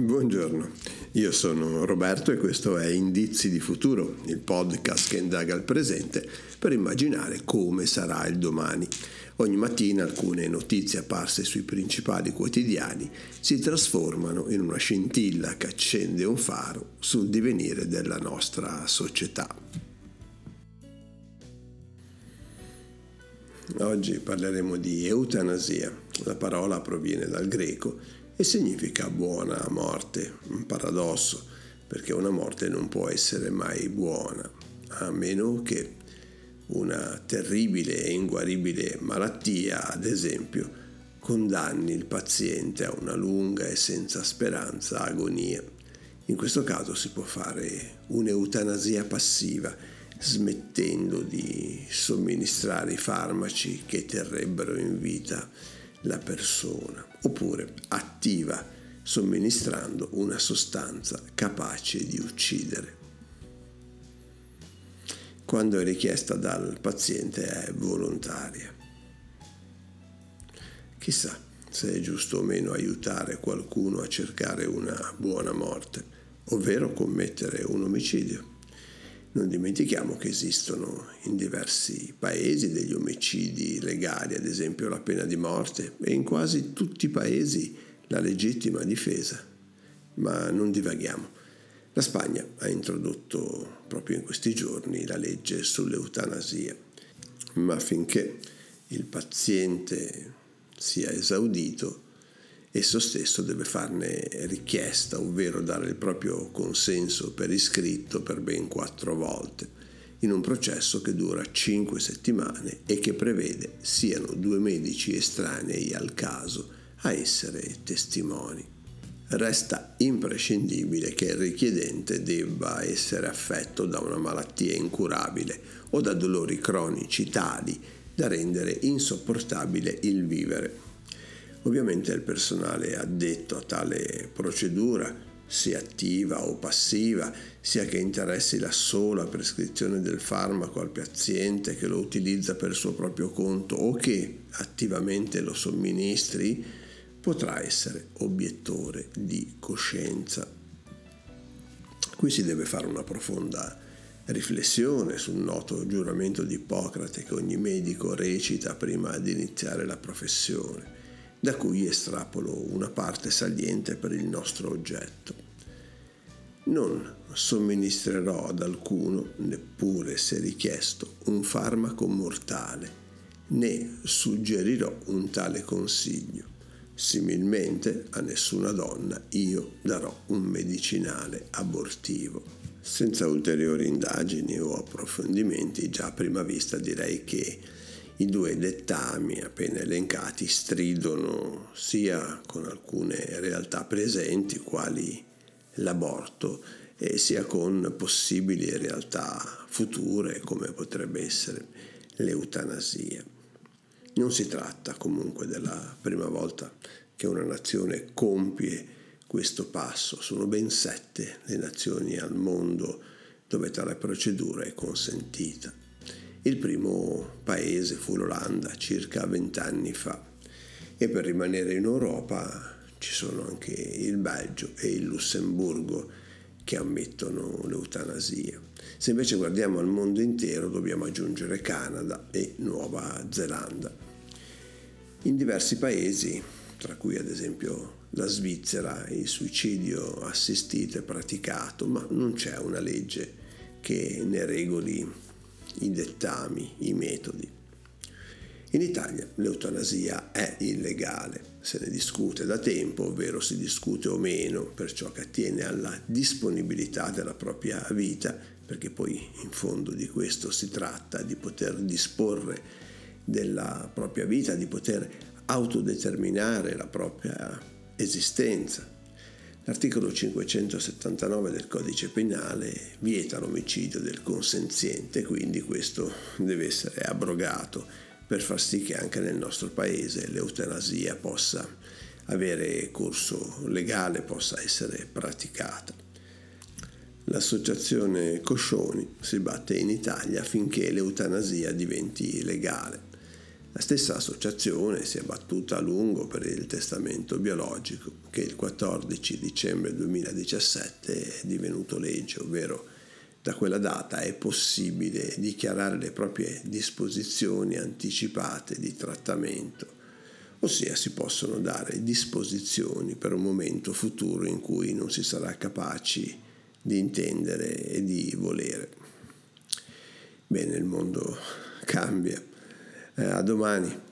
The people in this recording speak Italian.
Buongiorno, io sono Roberto e questo è Indizi di futuro, il podcast che indaga il presente per immaginare come sarà il domani. Ogni mattina alcune notizie apparse sui principali quotidiani si trasformano in una scintilla che accende un faro sul divenire della nostra società. Oggi parleremo di eutanasia. La parola proviene dal greco e significa buona morte, un paradosso, perché una morte non può essere mai buona, a meno che una terribile e inguaribile malattia, ad esempio, condanni il paziente a una lunga e senza speranza agonia. In questo caso si può fare un'eutanasia passiva, smettendo di somministrare i farmaci che terrebbero in vita la persona, oppure attiva somministrando una sostanza capace di uccidere. Quando è richiesta dal paziente è volontaria. Chissà se è giusto o meno aiutare qualcuno a cercare una buona morte, ovvero commettere un omicidio. Non dimentichiamo che esistono in diversi paesi degli omicidi legali, ad esempio la pena di morte, e in quasi tutti i paesi la legittima difesa. Ma non divaghiamo. La Spagna ha introdotto proprio in questi giorni la legge sull'eutanasia, ma finché il paziente sia esaudito, esso stesso deve farne richiesta, ovvero dare il proprio consenso per iscritto per ben quattro volte, in un processo che dura cinque settimane e che prevede siano due medici estranei al caso a essere testimoni. Resta imprescindibile che il richiedente debba essere affetto da una malattia incurabile o da dolori cronici tali da rendere insopportabile il vivere Ovviamente il personale addetto a tale procedura, sia attiva o passiva, sia che interessi la sola prescrizione del farmaco al paziente che lo utilizza per suo proprio conto o che attivamente lo somministri, potrà essere obiettore di coscienza. Qui si deve fare una profonda riflessione sul noto giuramento di Ippocrate che ogni medico recita prima di iniziare la professione da cui estrapolo una parte saliente per il nostro oggetto. Non somministrerò ad alcuno, neppure se richiesto, un farmaco mortale, né suggerirò un tale consiglio. Similmente a nessuna donna io darò un medicinale abortivo. Senza ulteriori indagini o approfondimenti, già a prima vista direi che i due dettami appena elencati stridono sia con alcune realtà presenti, quali l'aborto, e sia con possibili realtà future, come potrebbe essere l'eutanasia. Non si tratta comunque della prima volta che una nazione compie questo passo, sono ben sette le nazioni al mondo dove tale procedura è consentita. Il primo paese fu l'Olanda circa vent'anni fa e per rimanere in Europa ci sono anche il Belgio e il Lussemburgo che ammettono l'eutanasia. Se invece guardiamo al mondo intero dobbiamo aggiungere Canada e Nuova Zelanda. In diversi paesi, tra cui ad esempio la Svizzera, il suicidio assistito è praticato, ma non c'è una legge che ne regoli i dettami, i metodi. In Italia l'eutanasia è illegale, se ne discute da tempo, ovvero si discute o meno per ciò che attiene alla disponibilità della propria vita, perché poi in fondo di questo si tratta, di poter disporre della propria vita, di poter autodeterminare la propria esistenza. L'articolo 579 del codice penale vieta l'omicidio del consenziente, quindi questo deve essere abrogato per far sì che anche nel nostro paese l'eutanasia possa avere corso legale, possa essere praticata. L'associazione Coscioni si batte in Italia affinché l'eutanasia diventi legale. La stessa associazione si è battuta a lungo per il testamento biologico che il 14 dicembre 2017 è divenuto legge, ovvero da quella data è possibile dichiarare le proprie disposizioni anticipate di trattamento, ossia si possono dare disposizioni per un momento futuro in cui non si sarà capaci di intendere e di volere. Bene, il mondo cambia. Eh, a domani.